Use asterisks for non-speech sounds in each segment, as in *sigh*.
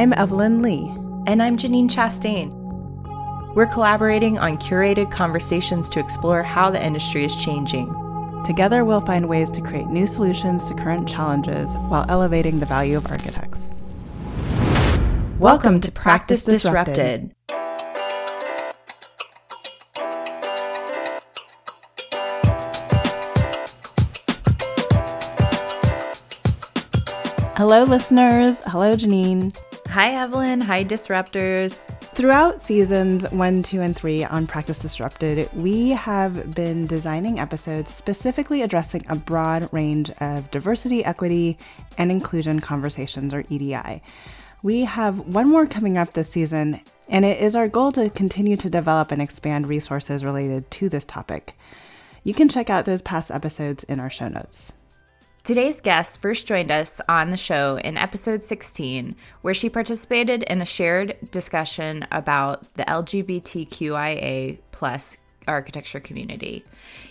I'm Evelyn Lee. And I'm Janine Chastain. We're collaborating on curated conversations to explore how the industry is changing. Together, we'll find ways to create new solutions to current challenges while elevating the value of architects. Welcome, Welcome to Practice, Practice Disrupted. Disrupted. Hello, listeners. Hello, Janine. Hi, Evelyn. Hi, Disruptors. Throughout seasons one, two, and three on Practice Disrupted, we have been designing episodes specifically addressing a broad range of diversity, equity, and inclusion conversations, or EDI. We have one more coming up this season, and it is our goal to continue to develop and expand resources related to this topic. You can check out those past episodes in our show notes. Today's guest first joined us on the show in episode 16, where she participated in a shared discussion about the LGBTQIA plus architecture community.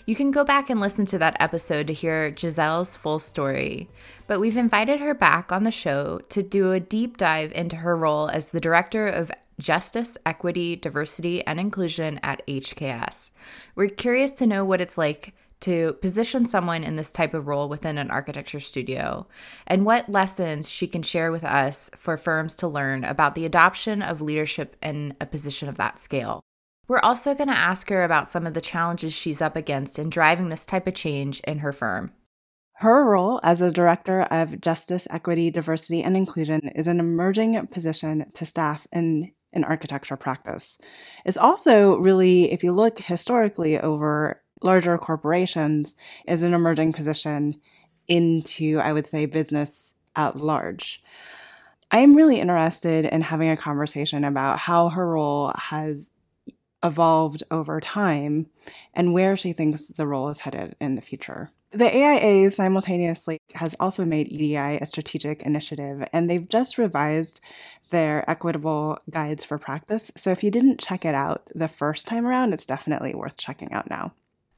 You can go back and listen to that episode to hear Yiselle's full story, but we've invited her back on the show to do a deep dive into her role as the Director of Justice, Equity, Diversity, and Inclusion at HKS. We're curious to know what it's like to position someone in this type of role within an architecture studio and what lessons she can share with us for firms to learn about the adoption of leadership in a position of that scale. We're also going to ask her about some of the challenges she's up against in driving this type of change in her firm. Her role as the Director of Justice, Equity, Diversity, and Inclusion is an emerging position to staff in an architecture practice. It's also really, if you look historically over larger corporations is an emerging position into, I would say, business at large. I am really interested in having a conversation about how her role has evolved over time and where she thinks the role is headed in the future. The AIA simultaneously has also made EDI a strategic initiative, and they've just revised their equitable guides for practice. So if you didn't check it out the first time around, it's definitely worth checking out now.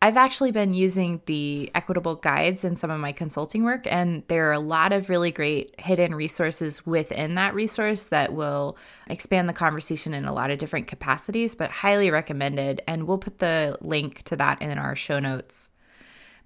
I've actually been using the equitable guides in some of my consulting work, and there are a lot of really great hidden resources within that resource that will expand the conversation in a lot of different capacities, but highly recommended. And we'll put the link to that in our show notes.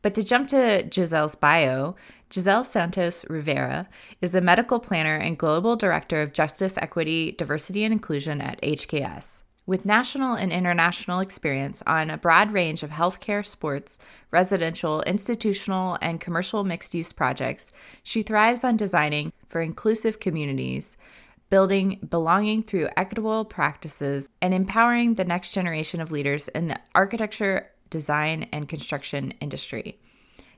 But to jump to Yiselle's bio, Giselle Santos Rivera is the medical planner and global director of Justice, Equity, Diversity, and Inclusion at HKS. With national and international experience on a broad range of healthcare, sports, residential, institutional, and commercial mixed use projects, she thrives on designing for inclusive communities, building belonging through equitable practices, and empowering the next generation of leaders in the architecture, design, and construction industry.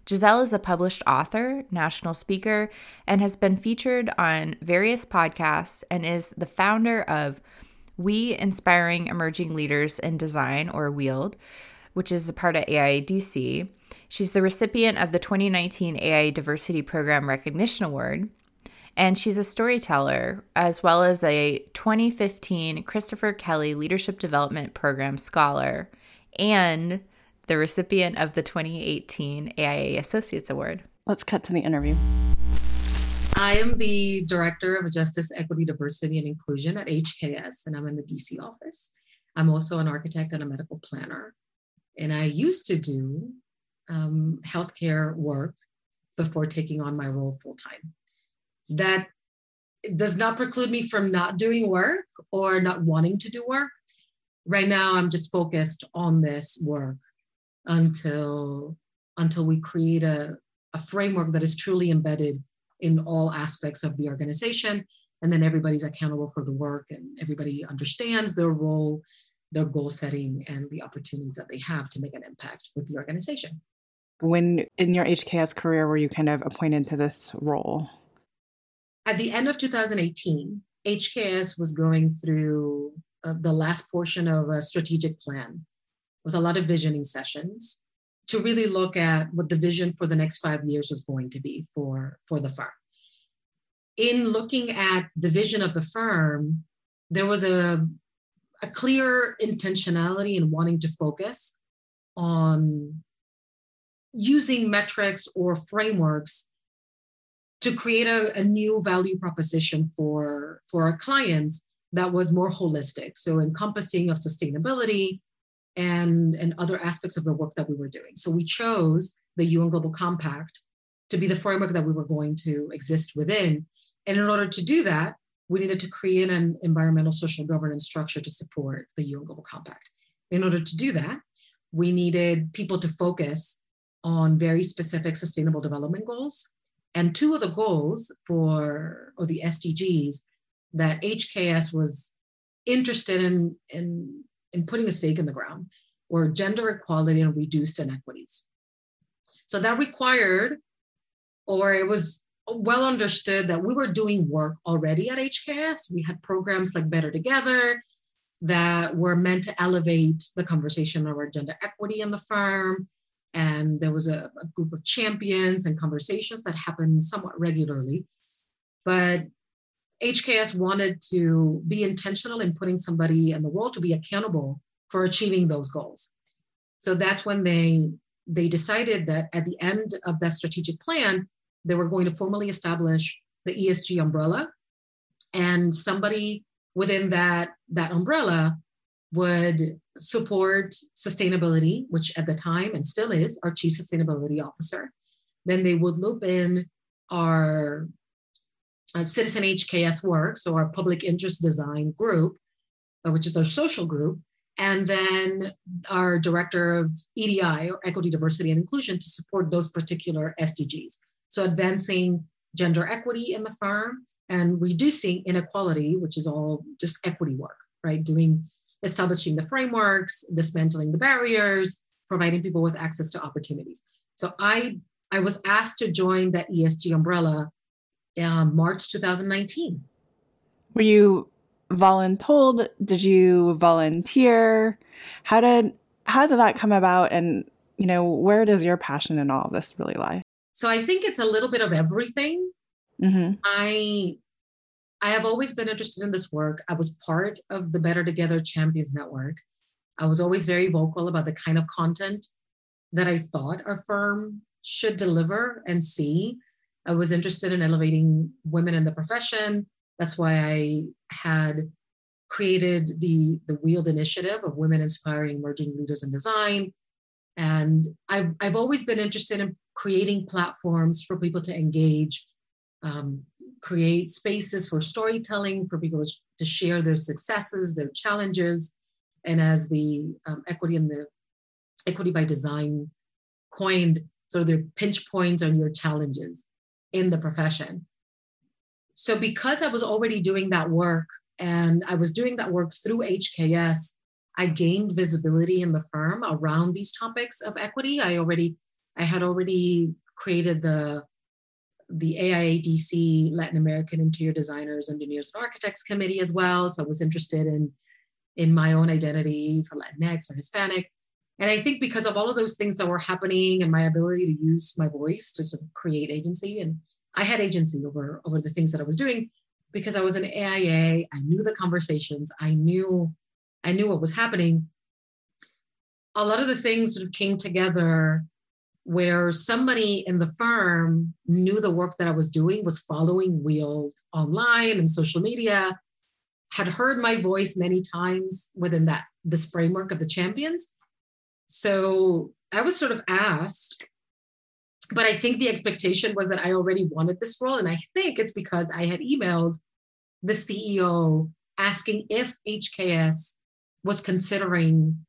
Yiselle is a published author, national speaker, and has been featured on various podcasts and is the founder of we Inspiring Emerging Leaders in Design, or WIELD, which is a part of AIADC. She's the recipient of the 2019 AI Diversity Program Recognition Award. And she's a storyteller, as well as a 2015 Christopher Kelly Leadership Development Program Scholar, and the recipient of the 2018 AIA Associates Award. Let's cut to the interview. I am the Director of Justice, Equity, Diversity, and Inclusion at HKS, and I'm in the DC office. I'm also an architect and a medical planner. And I used to do um, healthcare work before taking on my role full time. That does not preclude me from not doing work or not wanting to do work. Right now, I'm just focused on this work until until we create a, a framework that is truly embedded in all aspects of the organization. And then everybody's accountable for the work and everybody understands their role, their goal setting, and the opportunities that they have to make an impact with the organization. When in your HKS career were you kind of appointed to this role? At the end of 2018, HKS was going through uh, the last portion of a strategic plan with a lot of visioning sessions to really look at what the vision for the next five years was going to be for, for the firm. In looking at the vision of the firm, there was a, a clear intentionality in wanting to focus on using metrics or frameworks to create a, a new value proposition for, for our clients that was more holistic, so encompassing of sustainability and, and other aspects of the work that we were doing. So we chose the UN Global Compact to be the framework that we were going to exist within. And in order to do that, we needed to create an environmental social governance structure to support the UN Global Compact. In order to do that, we needed people to focus on very specific sustainable development goals. And two of the goals for, or the SDGs that HKS was interested in, in, in putting a stake in the ground were gender equality and reduced inequities. So that required, or it was well understood that we were doing work already at HKS. We had programs like Better Together that were meant to elevate the conversation around gender equity in the firm. And there was a, a group of champions and conversations that happened somewhat regularly. But HKS wanted to be intentional in putting somebody in the role to be accountable for achieving those goals. So that's when they they decided that at the end of that strategic plan, they were going to formally establish the ESG umbrella, and somebody within that that umbrella would support sustainability, which at the time and still is our chief sustainability officer. Then they would loop in our uh, Citizen HKS work, so our public interest design group, uh, which is our social group, and then our director of EDI or equity, diversity, and inclusion to support those particular SDGs. So advancing gender equity in the firm and reducing inequality, which is all just equity work, right? Doing establishing the frameworks, dismantling the barriers, providing people with access to opportunities. So I I was asked to join that ESG umbrella in March 2019. Were you voluntold? Did you volunteer? How did how did that come about? And you know, where does your passion in all of this really lie? So I think it's a little bit of everything. Mm-hmm. I I have always been interested in this work. I was part of the Better Together Champions Network. I was always very vocal about the kind of content that I thought our firm should deliver and see. I was interested in elevating women in the profession. That's why I had created the, the WIELD Initiative of Women Inspiring Emerging Leaders in Design. And I've, I've always been interested in creating platforms for people to engage, um, create spaces for storytelling, for people to share their successes, their challenges. And as the um, equity and the equity by design coined, sort of their pinch points on your challenges in the profession. So, because I was already doing that work and I was doing that work through HKS, I gained visibility in the firm around these topics of equity. I already, I had already created the the AIADC Latin American Interior Designers, Engineers, and Architects Committee as well. So I was interested in in my own identity for Latinx or Hispanic. And I think because of all of those things that were happening and my ability to use my voice to sort of create agency, and I had agency over over the things that I was doing because I was an AIA. I knew the conversations. I knew I knew what was happening. A lot of the things sort of came together where somebody in the firm knew the work that I was doing, was following WIELD online and social media, had heard my voice many times within that this framework of the champions. So I was sort of asked, but I think the expectation was that I already wanted this role. And I think it's because I had emailed the CEO asking if HKS was considering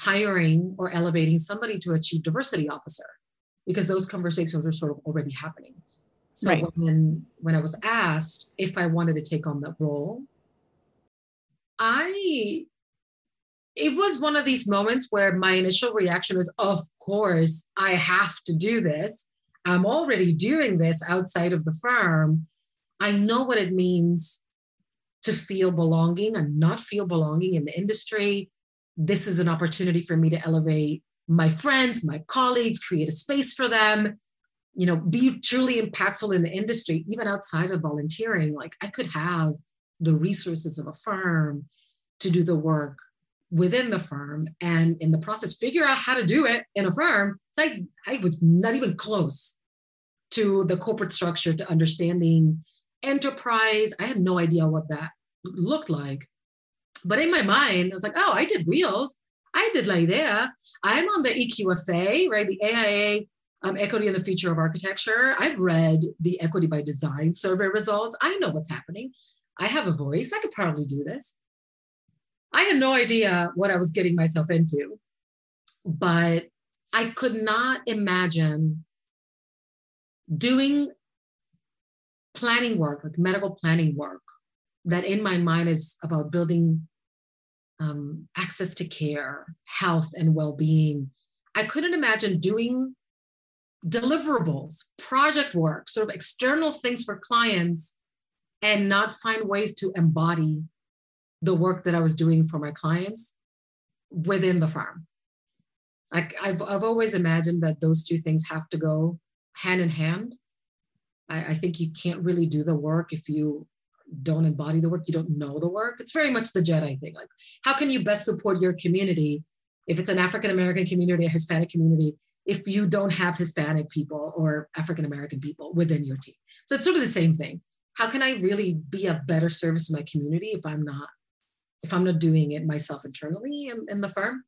hiring or elevating somebody to a chief diversity officer because those conversations were sort of already happening. So right. when when I was asked if I wanted to take on that role, I it was one of these moments where my initial reaction was, of course, I have to do this. I'm already doing this outside of the firm. I know what it means to feel belonging and not feel belonging in the industry. This is an opportunity for me to elevate my friends, my colleagues, create a space for them, you know, be truly impactful in the industry, even outside of volunteering. Like I could have the resources of a firm to do the work within the firm and in the process figure out how to do it in a firm. It's like I was not even close to the corporate structure to understanding enterprise. I had no idea what that looked like. But in my mind, I was like, oh, I did wheels. I did La there I'm on the EQFA, right? The AIA um, Equity in the Future of Architecture. I've read the Equity by Design survey results. I know what's happening. I have a voice. I could probably do this. I had no idea what I was getting myself into, but I could not imagine doing planning work, like medical planning work, that in my mind is about building um, access to care, health, and well being. I couldn't imagine doing deliverables, project work, sort of external things for clients, and not find ways to embody the work that I was doing for my clients within the farm. Like I've, I've always imagined that those two things have to go hand in hand. I, I think you can't really do the work if you don't embody the work, you don't know the work. It's very much the Jedi thing. Like, how can you best support your community if it's an African American community, a Hispanic community, if you don't have Hispanic people or African American people within your team? So it's sort of the same thing. How can I really be a better service to my community if I'm not if I'm not doing it myself internally in, in the firm?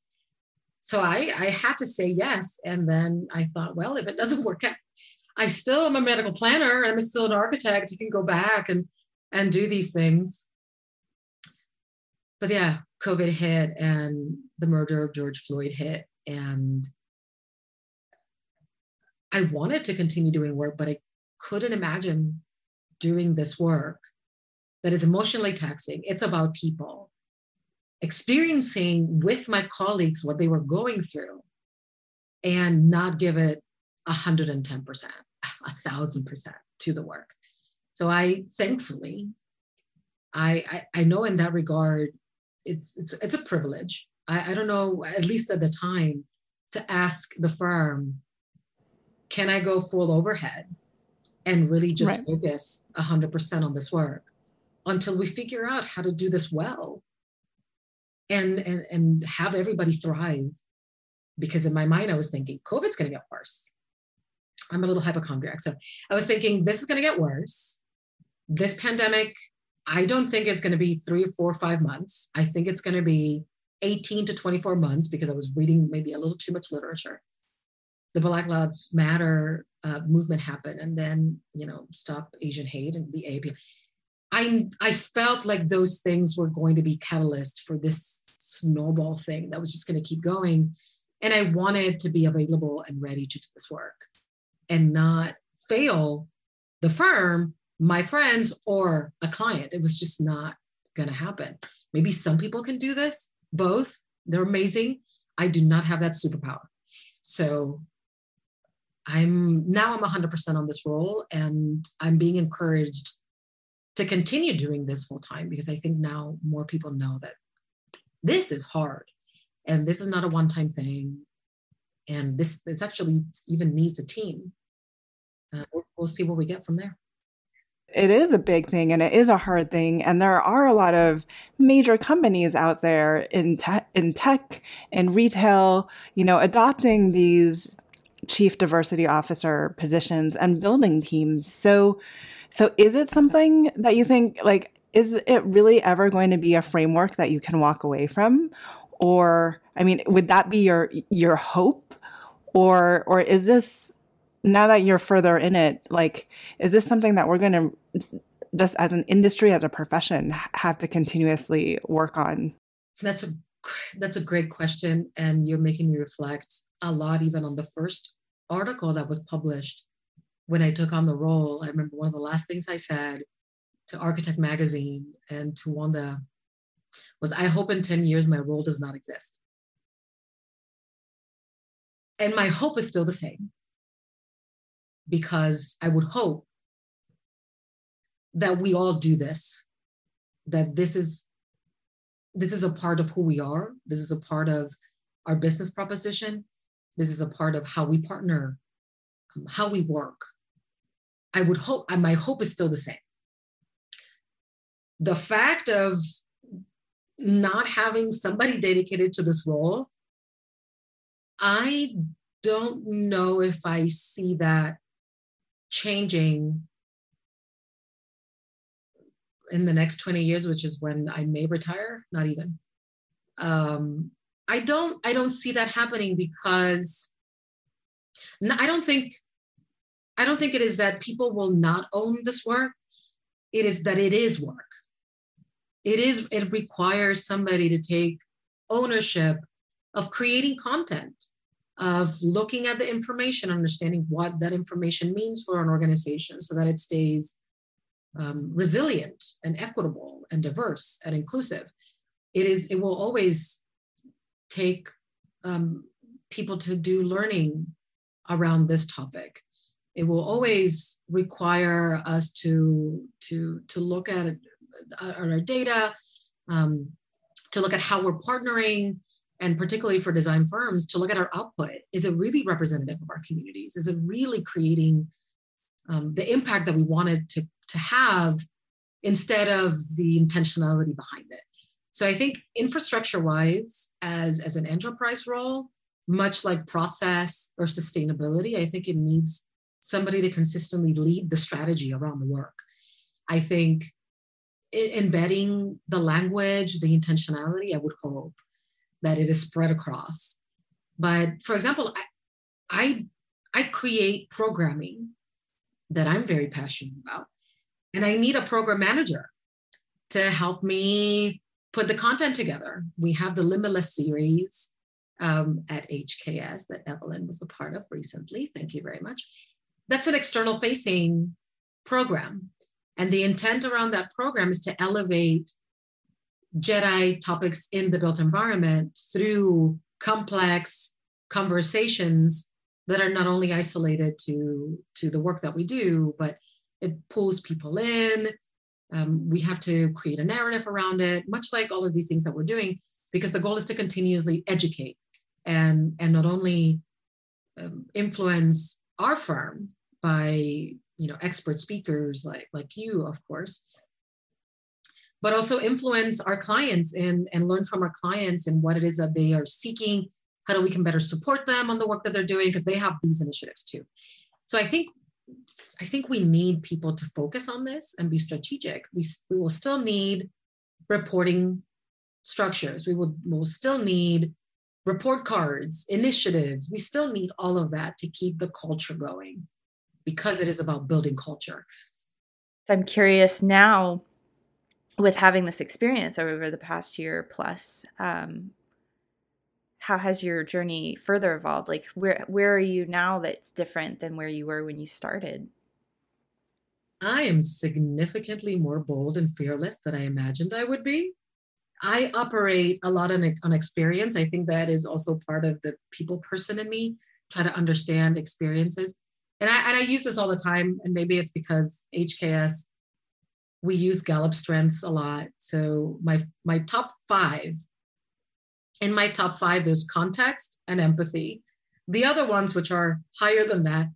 So I I had to say yes, and then I thought, well, if it doesn't *laughs* work out, I still am a medical planner and I'm still an architect. You can go back and and do these things. But yeah, COVID hit and the murder of George Floyd hit. And I wanted to continue doing work, but I couldn't imagine doing this work that is emotionally taxing. It's about people experiencing with my colleagues what they were going through and not give it 110%, *laughs* a thousand percent to the work. So I thankfully, I, I, I know in that regard, it's it's it's a privilege. I, I don't know, at least at the time, to ask the firm, can I go full overhead and really just right. focus 100% on this work until we figure out how to do this well and, and, and have everybody thrive? Because in my mind, I was thinking, COVID's going to get worse. I'm a little hypochondriac. So I was thinking, this is going to get worse this pandemic, I don't think it's going to be three, four, five months. I think it's going to be 18 to 24 months because I was reading maybe a little too much literature. The Black Lives Matter uh, movement happened, and then you know, Stop Asian Hate and the AAP. I I felt like those things were going to be catalyst for this snowball thing that was just going to keep going, and I wanted to be available and ready to do this work, and not fail the firm my friends or a client. It was just not going to happen. Maybe some people can do this, both. They're amazing. I do not have that superpower. So I'm now I'm 100% on this role and I'm being encouraged to continue doing this full time because I think now more people know that this is hard and this is not a one time thing. And this, this actually even needs a team. Uh, we'll, we'll see what we get from there it is a big thing and it is a hard thing and there are a lot of major companies out there in tech in tech and retail you know adopting these chief diversity officer positions and building teams so so is it something that you think like is it really ever going to be a framework that you can walk away from? Or i mean would that be your your hope? Or or is this now that you're further in it, like, is this something that we're going to just as an industry, as a profession, have to continuously work on? That's a that's a great question, and you're making me reflect a lot, even on the first article that was published when I took on the role. I remember one of the last things I said to Architect Magazine and to Wanda was, "I hope in ten years my role does not exist." And my hope is still the same because I would hope that we all do this, that this is this is a part of who we are. This is a part of our business proposition. This is a part of how we partner, um, how we work. I would hope, and my hope is still the same. The fact of not having somebody dedicated to this role, I don't know if I see that changing in the next 20 years, which is when I may retire, not even. Um, I don't I don't see that happening because I don't think I don't think it is that people will not own this work. It is that it is work. It is it requires somebody to take ownership of creating content, of looking at the information, understanding what that information means for an organization so that it stays um, resilient and equitable and diverse and inclusive. It is, it will always take um, people to do learning around this topic. It will always require us to, to, to look at, it, at our data, um, to look at how we're partnering, and particularly for design firms, to look at our output. Is it really representative of our communities? Is it really creating um, the impact that we wanted to, to have instead of the intentionality behind it? So I think infrastructure wise, as, as an enterprise role, much like process or sustainability, I think it needs somebody to consistently lead the strategy around the work. I think embedding the language, the intentionality, I would hope that it is spread across. But for example, I, I, I create programming that I'm very passionate about, and I need a program manager to help me put the content together. We have the Limitless series um, at HKS that Evelyn was a part of recently. Thank you very much. That's an external facing program. And the intent around that program is to elevate Jedi topics in the built environment through complex conversations that are not only isolated to, to the work that we do, but it pulls people in. Um, we have to create a narrative around it, much like all of these things that we're doing, because the goal is to continuously educate and, and not only um, influence our firm by you know expert speakers like like you of course but also influence our clients and, and learn from our clients and what it is that they are seeking, how do we can better support them on the work that they're doing because they have these initiatives too. So I think I think we need people to focus on this and be strategic. We, we will still need reporting structures. We will, we will still need report cards, initiatives. We still need all of that to keep the culture going because it is about building culture. So I'm curious now with having this experience over the past year plus um, how has your journey further evolved? Like where where are you now that's different than where you were when you started? I am significantly more bold and fearless than i imagined i would be. I operate a lot on, on experience. I think that is also part of the people person in me try to understand experiences and I, and I use this all the time and maybe it's because hks we use Gallup strengths a lot. So my my top five, in my top five, there's context and empathy. The other ones, which are higher than that,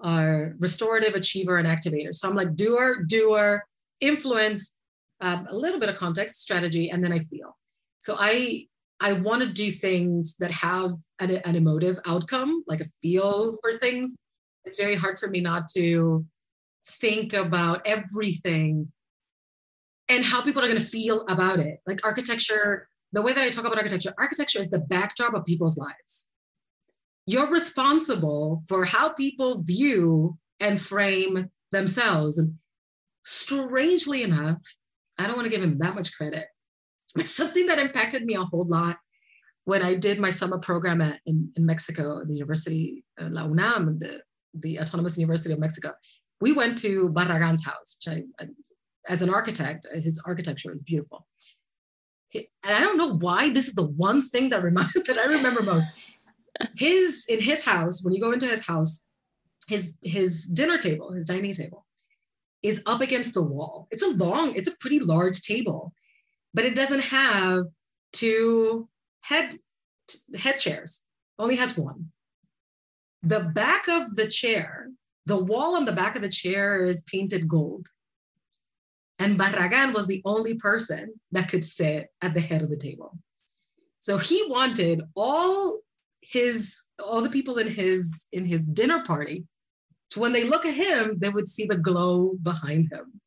are restorative, achiever, and activator. So I'm like doer, doer, influence, um, a little bit of context, strategy, and then I feel. So I I want to do things that have an, an emotive outcome, like a feel for things. It's very hard for me not to think about everything and how people are going to feel about it. Like architecture, the way that I talk about architecture, architecture is the backdrop of people's lives. You're responsible for how people view and frame themselves. And strangely enough, I don't want to give him that much credit. But something that impacted me a whole lot when I did my summer program at, in, in Mexico, the University, uh, La UNAM, the, the Autonomous University of Mexico, we went to Barragan's house, which I, I as an architect, his architecture is beautiful. and I don't know why this is the one thing that remind, *laughs* that I remember most. His in his house, when you go into his house, his his dinner table, his dining table, is up against the wall. It's a long, it's a pretty large table, but it doesn't have two head head chairs. Only has one. The back of the chair, the wall on the back of the chair is painted gold. And Barragan was the only person that could sit at the head of the table. So he wanted all his all the people in his in his dinner party to when they look at him, they would see the glow behind him.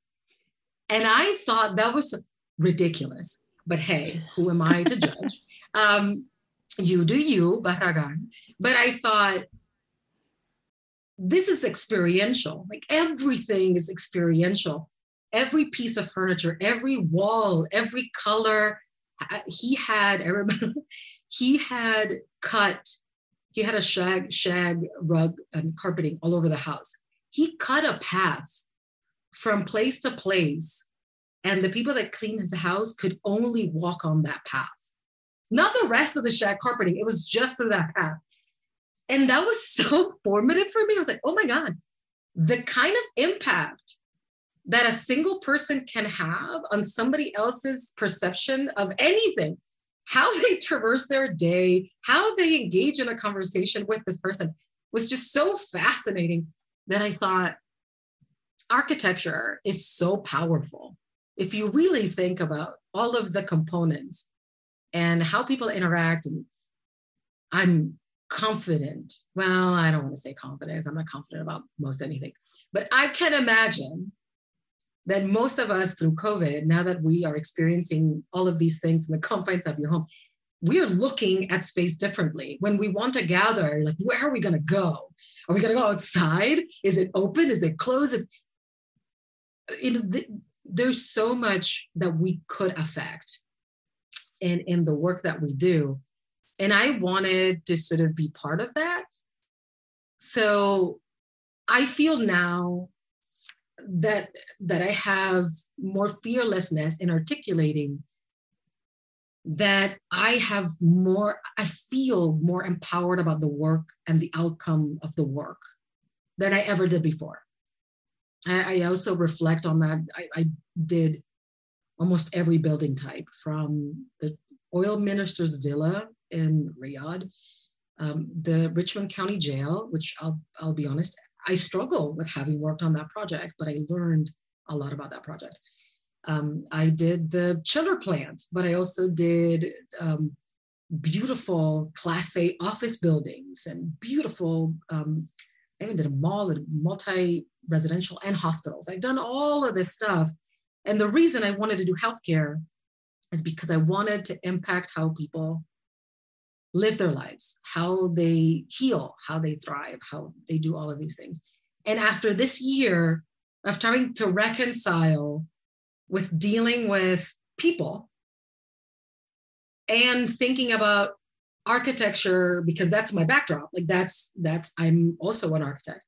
And I thought that was ridiculous. But hey, who am I to judge? *laughs* Um, you do you, Barragan. But I thought, this is experiential. Like everything is experiential. Every piece of furniture, every wall, every color. He had, I remember, *laughs* he had cut he had a shag shag rug and carpeting all over the house. He cut a path from place to place, and the people that cleaned his house could only walk on that path. Not the rest of the shag carpeting, it was just through that path. And that was *laughs* so formative for me. I was like, oh my God, the kind of impact that a single person can have on somebody else's perception of anything how they *laughs* traverse their day, how they engage in a conversation with this person was just so fascinating that I thought architecture is so powerful. If you really think about all of the components and how people interact, and I'm confident. Well, I don't want to say confidence. I'm not confident about most anything, but I can imagine that most of us through COVID, now that we are experiencing all of these things in the confines of your home, we are looking at space differently. When we want to gather, like, where are we going to go? Are we going to go outside? Is it open? Is it closed? It, it, there's so much that we could affect in, in the work that we do. And I wanted to sort of be part of that. So I feel now that that I have more fearlessness in articulating that I have more, I feel more empowered about the work and the outcome of the work than I ever did before. I, I also reflect on that. I, I, did almost every building type from the oil minister's villa in Riyadh, um, the Richmond County Jail, which I'll, I'll be honest, I struggle with having worked on that project, but I learned a lot about that project. Um, I did the chiller plant, but I also did um, beautiful Class A office buildings and beautiful. Um, I even did a mall, multi residential and hospitals. I've done all of this stuff, and the reason I wanted to do healthcare is because I wanted to impact how people live their lives, how they heal, how they thrive, how they do all of these things. And after this year of trying to reconcile with dealing with people and thinking about architecture because that's my backdrop like that's that's i'm also an architect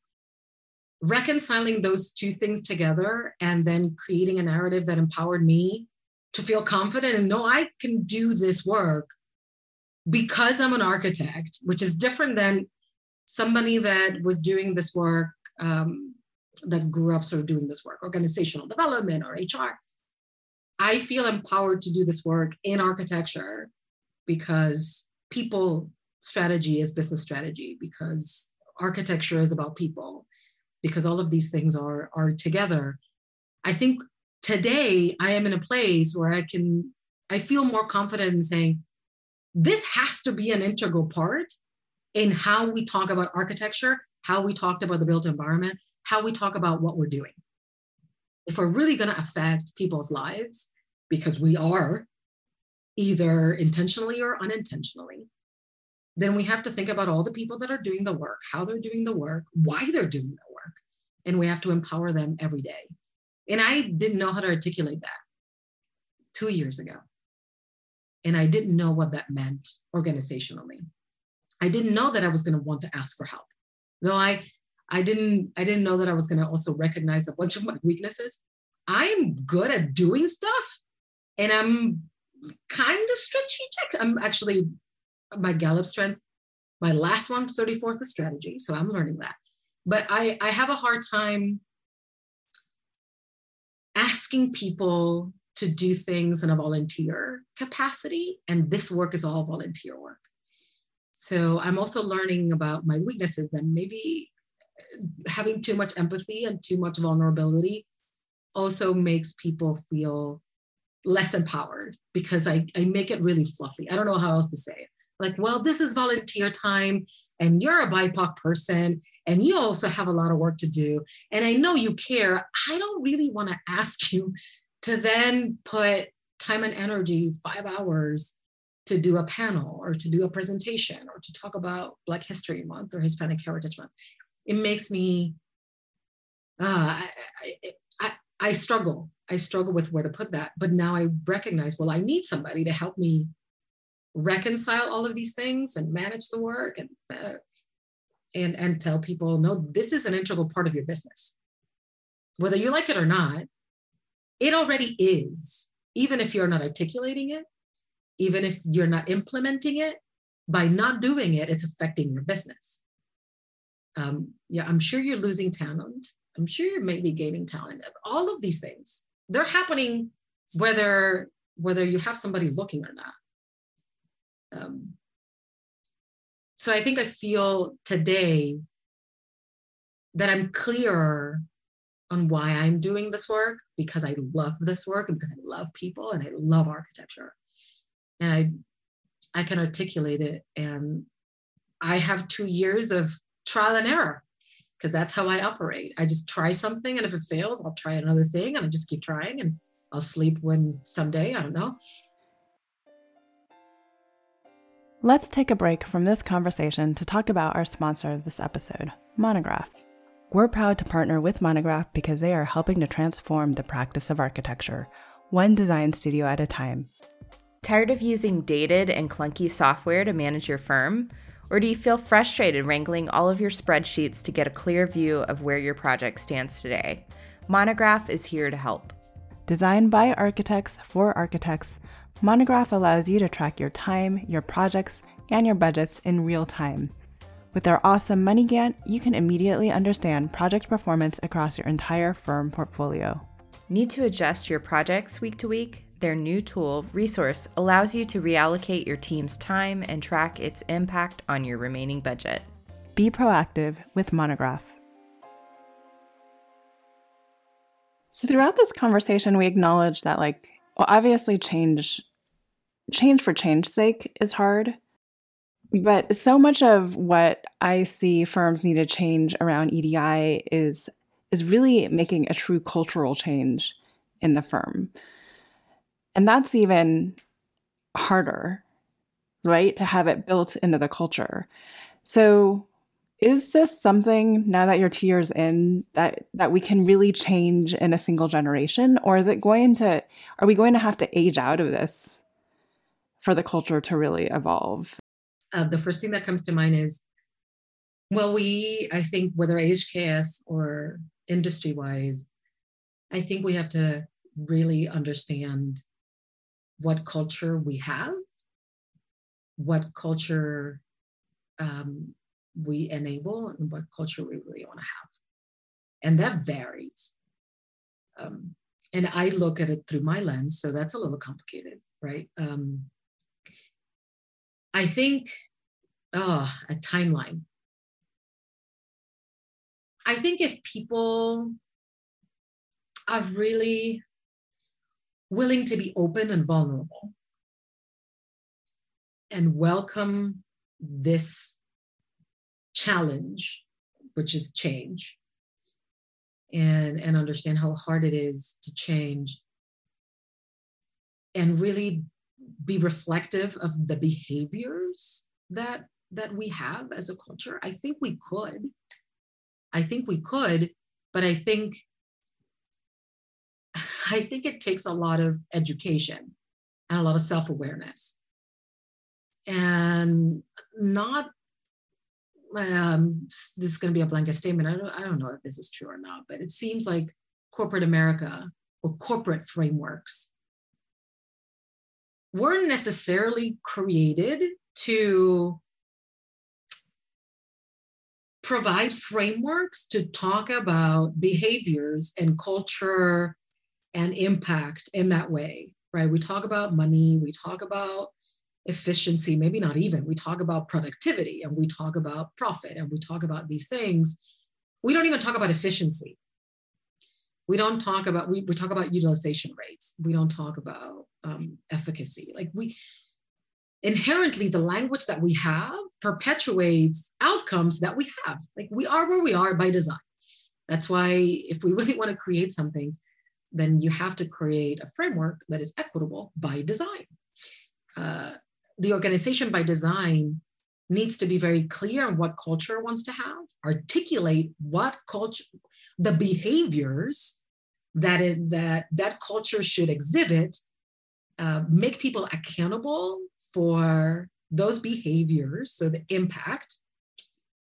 reconciling those two things together and then creating a narrative that empowered me to feel confident and know i can do this work because I'm an architect, which is different than somebody that was doing this work, um, that grew up sort of doing this work, organizational development or HR. I feel empowered to do this work in architecture because people strategy is business strategy, because architecture is about people, because all of these things are, are together. I think today I am in a place where I can, I feel more confident in saying, this has to be an integral part in how we talk about architecture, how we talked about the built environment, how we talk about what we're doing. If we're really going to affect people's lives, because we are either intentionally or unintentionally, then we have to think about all the people that are doing the work, how they're doing the work, why they're doing the work, and we have to empower them every day. And I didn't know how to articulate that two years ago. And I didn't know what that meant organizationally. I didn't know that I was going to want to ask for help. No, I I didn't I didn't know that I was going to also recognize a bunch of my weaknesses. I'm good at doing stuff and I'm kind of strategic. I'm actually my Gallup strength, my last one, 34th is strategy. So I'm learning that. But I, I have a hard time asking people to do things in a volunteer capacity. And this work is all volunteer work. So I'm also learning about my weaknesses that maybe uh, having too much empathy and too much vulnerability also makes people feel less empowered because I, I make it really fluffy. I don't know how else to say it. like, well, this is volunteer time, and you're a BIPOC person, and you also have a lot of work to do. And I know you care. I don't really want to ask you to then put time and energy, five hours, to do a panel or to do a presentation or to talk about Black History Month or Hispanic Heritage Month. It makes me, uh, I, I, I struggle. I struggle with where to put that. But now I recognize, well, I need somebody to help me reconcile all of these things and manage the work and uh, and and tell people no this is an integral part of your business whether you like it or not it already is even if you're not articulating it even if you're not implementing it by not doing it it's affecting your business. Um, yeah i'm sure you're losing talent. I'm sure you're maybe gaining talent. All of these things they're happening whether whether you have somebody looking or not. Um, so I think I feel today that I'm clearer on why I'm doing this work because I love this work and because I love people and I love architecture. And I I can articulate it and I have 2 years of trial and error because that's how I operate. I just try something and if it fails, I'll try another thing and I just keep trying and I'll sleep when someday, I don't know. Let's take a break from this conversation to talk about our sponsor of this episode, Monograph. We're proud to partner with Monograph because they are helping to transform the practice of architecture, one design studio at a time. Tired of using dated and clunky software to manage your firm? Or do you feel frustrated wrangling all of your spreadsheets to get a clear view of where your project stands today? Monograph is here to help. Designed by architects for architects, Monograph allows you to track your time, your projects, and your budgets in real time. With their awesome Money Gantt, you can immediately understand project performance across your entire firm portfolio. Need to adjust your projects week to week? Their new tool, Resource, allows you to reallocate your team's time and track its impact on your remaining budget. Be proactive with Monograph. So, throughout this conversation, we acknowledge that, like, well, obviously, change change for change's sake is hard. But so much of what I see firms need to change around EDI is is really making a true cultural change in the firm. And that's even harder, right? To have it built into the culture. So is this something now that you're two years in that that we can really change in a single generation or is it going to are we going to have to age out of this for the culture to really evolve? Uh, the first thing that comes to mind is well, we, I think, whether HKS or industry wise, I think we have to really understand what culture we have, what culture um, we enable, and what culture we really want to have. And that varies. Um, and I look at it through my lens, so that's a little complicated, right? Um, I think, oh, a timeline. I think if people are really willing to be open and vulnerable and welcome this challenge, which is change, and, and understand how hard it is to change, and really be reflective of the behaviors that that we have as a culture i think we could. I think we could but i think *laughs* i think it takes a lot of education and a lot of self-awareness. And not um, this is going to be a blanket statement. I don't, I don't know if this is true or not but it seems like corporate america or corporate frameworks weren't necessarily created to provide frameworks to talk about behaviors and culture and impact in that way, right? We talk about money, we talk about efficiency, maybe not even, we talk about productivity and we talk about profit and we talk about these things. We don't even talk about efficiency we don't talk about we, we talk about utilization rates we don't talk about um, efficacy like we inherently the language that we have perpetuates outcomes that we have. Like we are where we are by design. That's why if we really want to create something, then you have to create a framework that is equitable by design. Uh, the organization by design needs to be very clear on what culture wants to have, articulate what culture, the behaviors that it, that that culture should exhibit, uh, make people accountable for those behaviors, so the impact,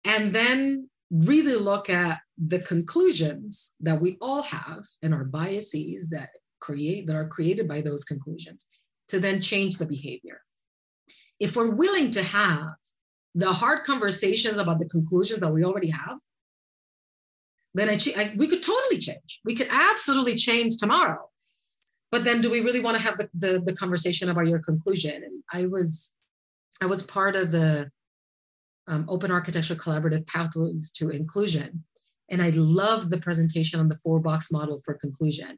and then really look at the conclusions that we all have and our biases that create that are created by those conclusions to then change the behavior. If we're willing to have the hard conversations about the conclusions that we already have, then I, I, we could totally change. We could absolutely change tomorrow. But then do we really want to have the, the, the conversation about your conclusion? And I was I was part of the um, Open Architecture Collaborative Pathways to Inclusion. And I love the presentation on the four box model for conclusion.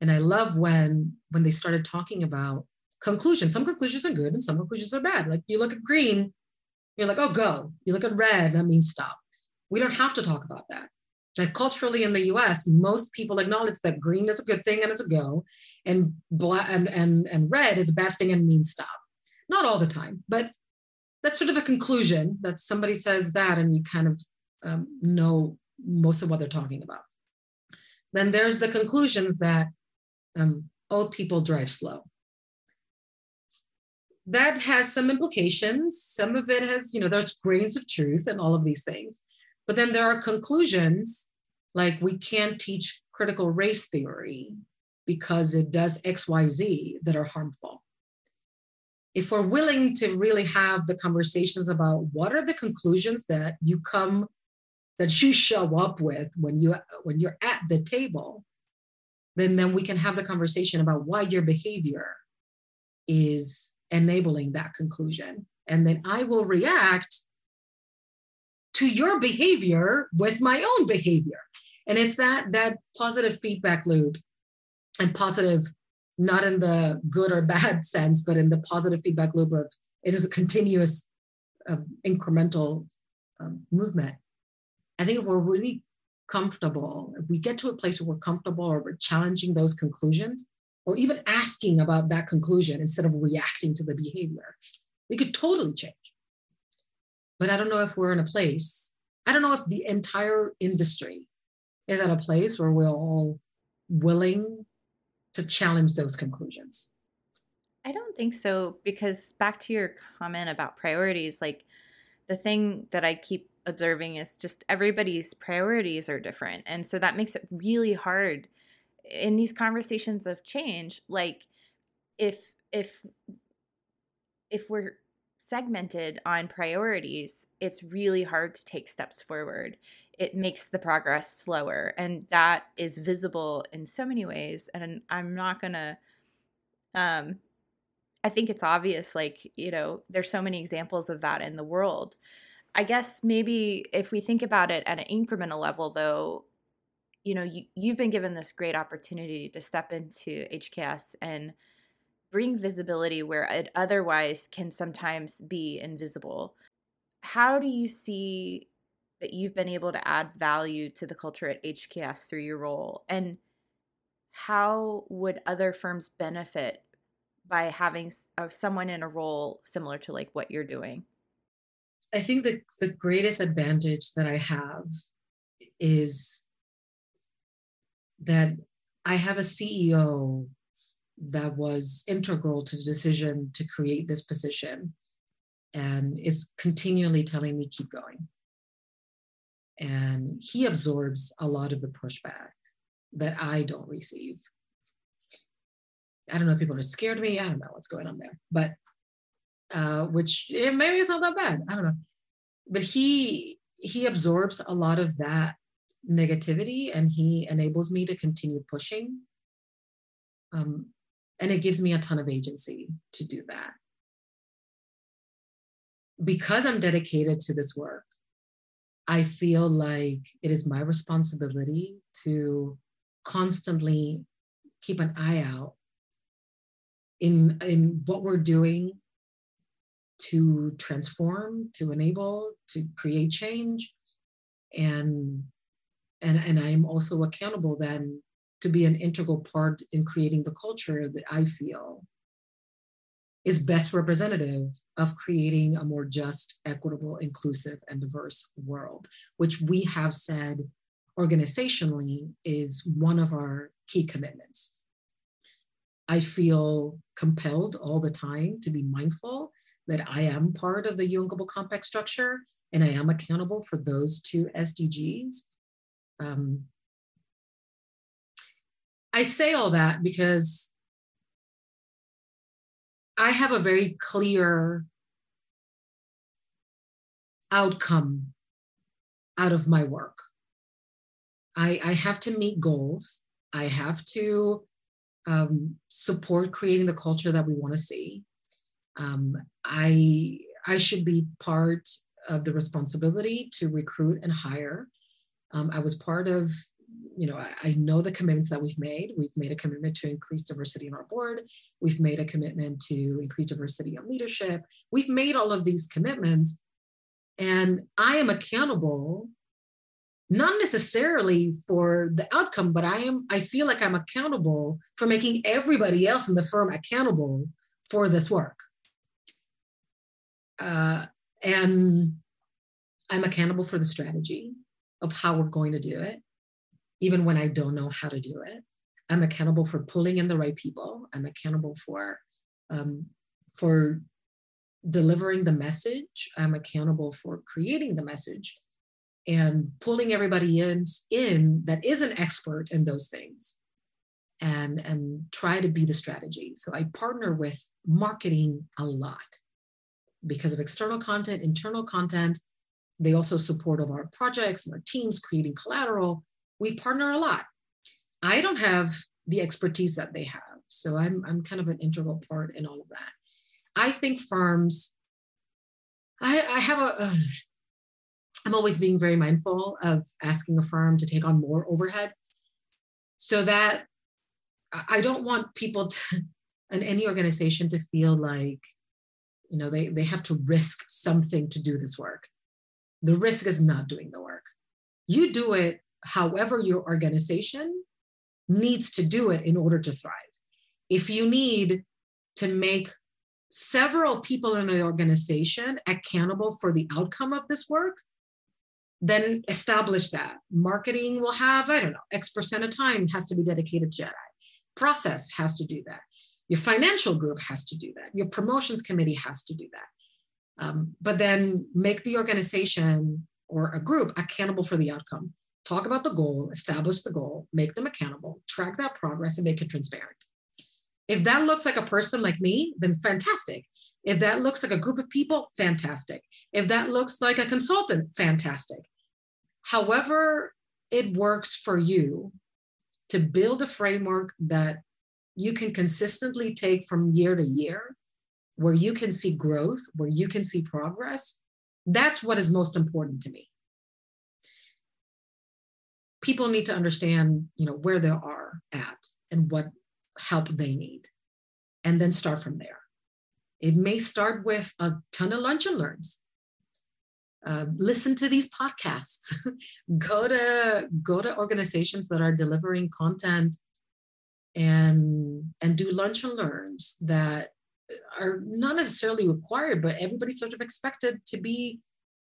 And I love when when they started talking about conclusions. Some conclusions are good and some conclusions are bad. Like you look at green, you're like, oh, go. You look at red, that means stop. We don't have to talk about that. Like culturally in the US, most people acknowledge that green is a good thing and it's a go, and black and, and, and red is a bad thing and means stop. Not all the time, but that's sort of a conclusion that somebody says that and you kind of um, know most of what they're talking about. Then there's the conclusions that um, old people drive slow that has some implications. Some of it has, you know, there's grains of truth and all of these things. But then there are conclusions like we can't teach critical race theory because it does XYZ that are harmful. If we're willing to really have the conversations about what are the conclusions that you come, that you show up with when you when you're at the table, then then we can have the conversation about why your behavior is enabling that conclusion. And then I will react to your behavior with my own behavior. And it's that that positive feedback loop and positive, not in the good or bad *laughs* sense, but in the positive feedback loop of it is a continuous uh, incremental um, movement. I think if we're really comfortable, if we get to a place where we're comfortable or we're challenging those conclusions, or even asking about that conclusion instead of reacting to the behavior. We could totally change. But I don't know if we're in a place, I don't know if the entire industry is at a place where we're all willing to challenge those conclusions. I don't think so, because back to your comment about priorities, like the thing that I keep observing is just everybody's priorities are different. And so that makes it really hard in these conversations of change like if if if we're segmented on priorities it's really hard to take steps forward. It makes the progress slower and that is visible in so many ways and i'm not gonna um i think it's obvious like you know there's so many examples of that in the world. I guess maybe if we think about it at an incremental level though you know, you, you've been given this great opportunity to step into HKS and bring visibility where it otherwise can sometimes be invisible. How do you see that you've been able to add value to the culture at HKS through your role? And how would other firms benefit by having someone in a role similar to like what you're doing? I think the, the greatest advantage that I have is that I have a CEO that was integral to the decision to create this position and is continually telling me keep going. And he absorbs a lot of the pushback that i don't receive. I don't know if people are scared of me. I don't know what's going on there but uh, which eh, maybe it's not that bad. I don't know. But he he absorbs a lot of that negativity and he enables me to continue pushing. Um, and it gives me a ton of agency to do that. Because I'm dedicated to this work, I feel like it is my responsibility to constantly keep an eye out in, in what we're doing to transform, to enable, to create change. And and, and I'm also accountable then to be an integral part in creating the culture that I feel is best representative of creating a more just, equitable, inclusive, and diverse world, which we have said organizationally is one of our key commitments. I feel compelled all the time to be mindful that I am part of the UN Global Compact structure and I am accountable for those two SDGs. Um, I say all that because I have a very clear outcome out of my work. I, I have to meet goals. I have to um, support creating the culture that we want to see. Um, I I should be part of the responsibility to recruit and hire. Um, I was part of, you know, I, I, know the commitments that we've made. We've made a commitment to increase diversity in our board. We've made a commitment to increase diversity in leadership. We've made all of these commitments, and I am accountable not necessarily for the outcome but i am i feel like i'm accountable for making everybody else in the firm accountable for this work uh, and i'm accountable for the strategy of how we're going to do it even when i don't know how to do it. I'm accountable for pulling in the right people. I'm accountable for um, for delivering the message. I'm accountable for creating the message and pulling everybody in, in that is an expert in those things and and try to be the strategy. So i partner with marketing a lot because of external content internal content they also support all our projects and our teams creating collateral. We partner a lot. I don't have the expertise that they have so i'm, I'm kind of an integral part in all of that. I think firms i, I have a, a I'm always being very mindful of asking a firm to take on more overhead. So that I don't want people to, and any organization to feel like, you know, they, they have to risk something to do this work. The risk is not doing the work. You do it however your organization needs to do it in order to thrive. If you need to make several people in an organization accountable for the outcome of this work, then establish that. Marketing will have, I don't know, X percent of time has to be dedicated to Jedi. Process has to do that. Your financial group has to do that. Your promotions committee has to do that. Um, but then make the organization or a group accountable for the outcome. Talk about the goal, establish the goal, make them accountable, track that progress, and make it transparent. If that looks like a person like me, then fantastic. If that looks like a group of people, fantastic. If that looks like a consultant, fantastic however it works for you to build a framework that you can consistently take from year to year, where you can see growth, where you can see progress, that's what is most important to me. People need to understand, you know, where they are at and what help they need, and then start from there. It may start with a ton of lunch and learns uh, listen to these podcasts *laughs* go to go to organizations that are delivering content and and do lunch and learns that are not necessarily required but everybody's sort of expected to be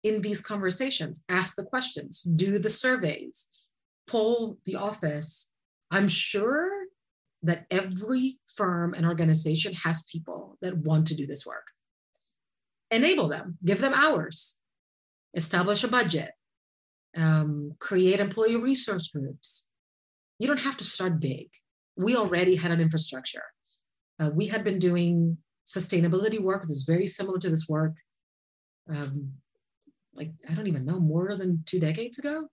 in these conversations ask the questions do the surveys poll the office i'm sure that every firm and organization has people that want to do this work enable them give them hours establish a budget, um, create employee resource groups. You don't have to start big. We already had an infrastructure. Uh, we had been doing sustainability work that's very similar to this work, um, like I don't even know, more than two decades ago.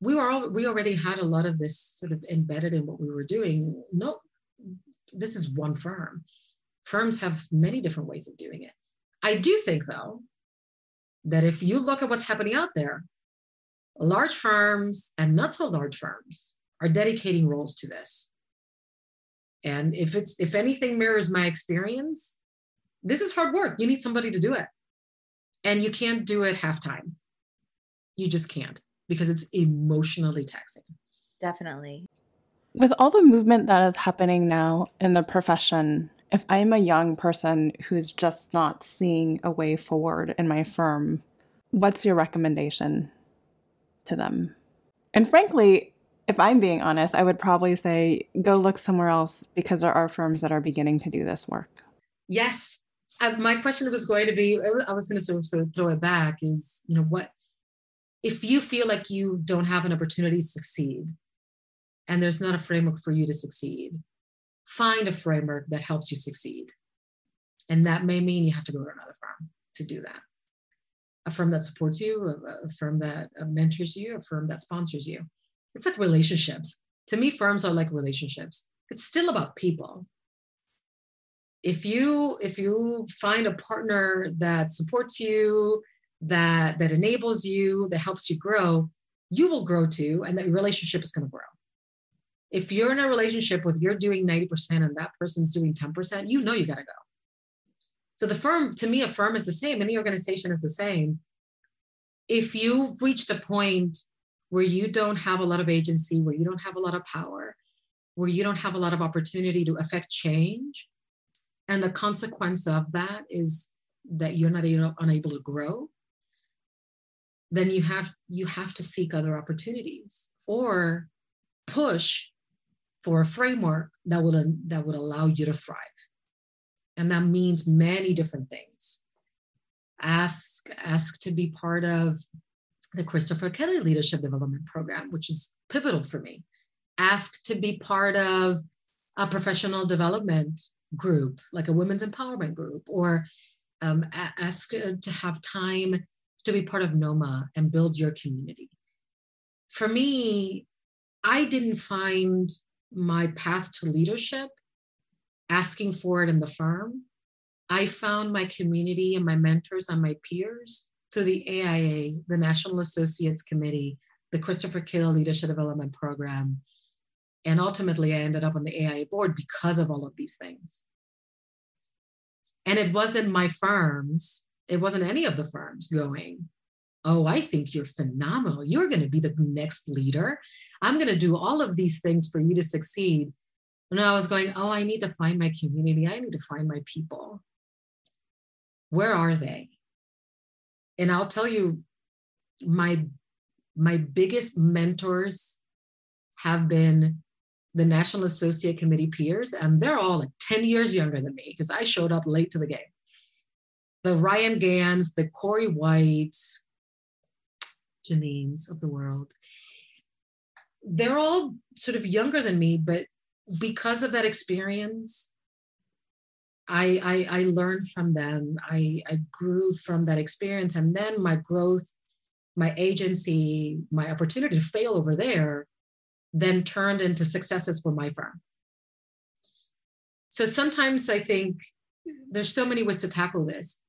We were all, we already had a lot of this sort of embedded in what we were doing. No, this is one firm. Firms have many different ways of doing it. I do think, though, that if you look at what's happening out there, large firms and not so large firms are dedicating roles to this. And if it's if anything mirrors my experience, this is hard work. You need somebody to do it. And you can't do it half time. You just can't because it's emotionally taxing. Definitely. With all the movement that is happening now in the profession, if I'm a young person who's just not seeing a way forward in my firm, what's your recommendation to them? And frankly, if I'm being honest, I would probably say go look somewhere else because there are firms that are beginning to do this work. Yes. My question was going to be I was going to sort of, sort of throw it back is, you know, what if you feel like you don't have an opportunity to succeed and there's not a framework for you to succeed, find a framework that helps you succeed. And that may mean you have to go to another firm to do that. A firm that supports you, a, a firm that uh, mentors you, a firm that sponsors you. It's like relationships. To me, firms are like relationships. It's still about people. If you if you find a partner that supports you, that that enables you, that helps you grow, you will grow too, and that relationship is going to grow. If you're in a relationship with you're doing 90% and that person's doing 10%, you know you got to go. So the firm, to me, a firm is the same, any organization is the same. If you've reached a point where you don't have a lot of agency, where you don't have a lot of power, where you don't have a lot of opportunity to affect change, and the consequence of that is that you're not able, unable to grow, then you have you have to seek other opportunities or push for a framework that would that would allow you to thrive. And that means many different things. Ask ask to be part of the christopher kelly leadership development program which is pivotal for me ask to be part of a professional development group like a women's empowerment group or um, ask to have time to be part of NOMA and build your community. For me, I didn't find my path to leadership asking for it in the firm. I found my community and my mentors and my peers through the AIA, the National Associates Committee, the Christopher Kelly Leadership Development Program. And ultimately, I ended up on the AIA board because of all of these things. And it wasn't my firms it wasn't any of the firms going, Oh, I think you're phenomenal. You're going to be the next leader. I'm going to do all of these things for you to succeed. And I was going, Oh, I need to find my community. I need to find my people. Where are they? And I'll tell you, my my biggest mentors have been the National Associate Committee peers, and they're all like 10 years younger than me because I showed up late to the game the Ryan Gans, the Corey Whites, Janines of the world. They're all sort of younger than me, but because of that experience, I, I, I learned from them. I, I grew from that experience. And then my growth, my agency, my opportunity to fail over there then turned into successes for my firm. So sometimes I think there's so many ways to tackle this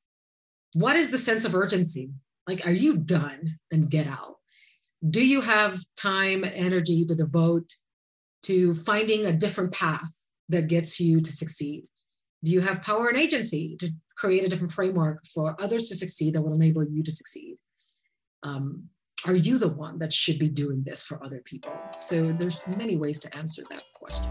what is the sense of urgency? Like, are you done and get out? Do you have time and energy to devote to finding a different path that gets you to succeed? Do you have power and agency to create a different framework for others to succeed that will enable you to succeed? Um, are you the one that should be doing this for other people? So there's many ways to answer that question.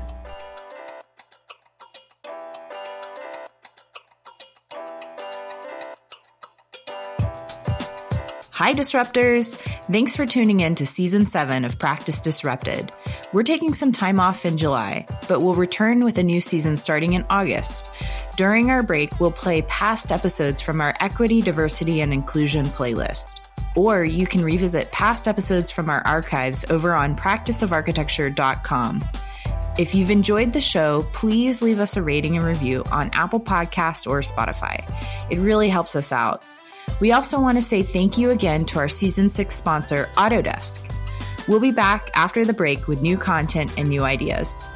Hi, Disruptors! Thanks for tuning in to season seven of Practice Disrupted. We're taking some time off in July, but we'll return with a new season starting in August. During our break, we'll play past episodes from our Equity, Diversity, and Inclusion playlist. Or you can revisit past episodes from our archives over on practiceofarchitecture.com. If you've enjoyed the show, please leave us a rating and review on Apple Podcast or Spotify. It really helps us out. We also want to say thank you again to our season six sponsor, Autodesk. We'll be back after the break with new content and new ideas.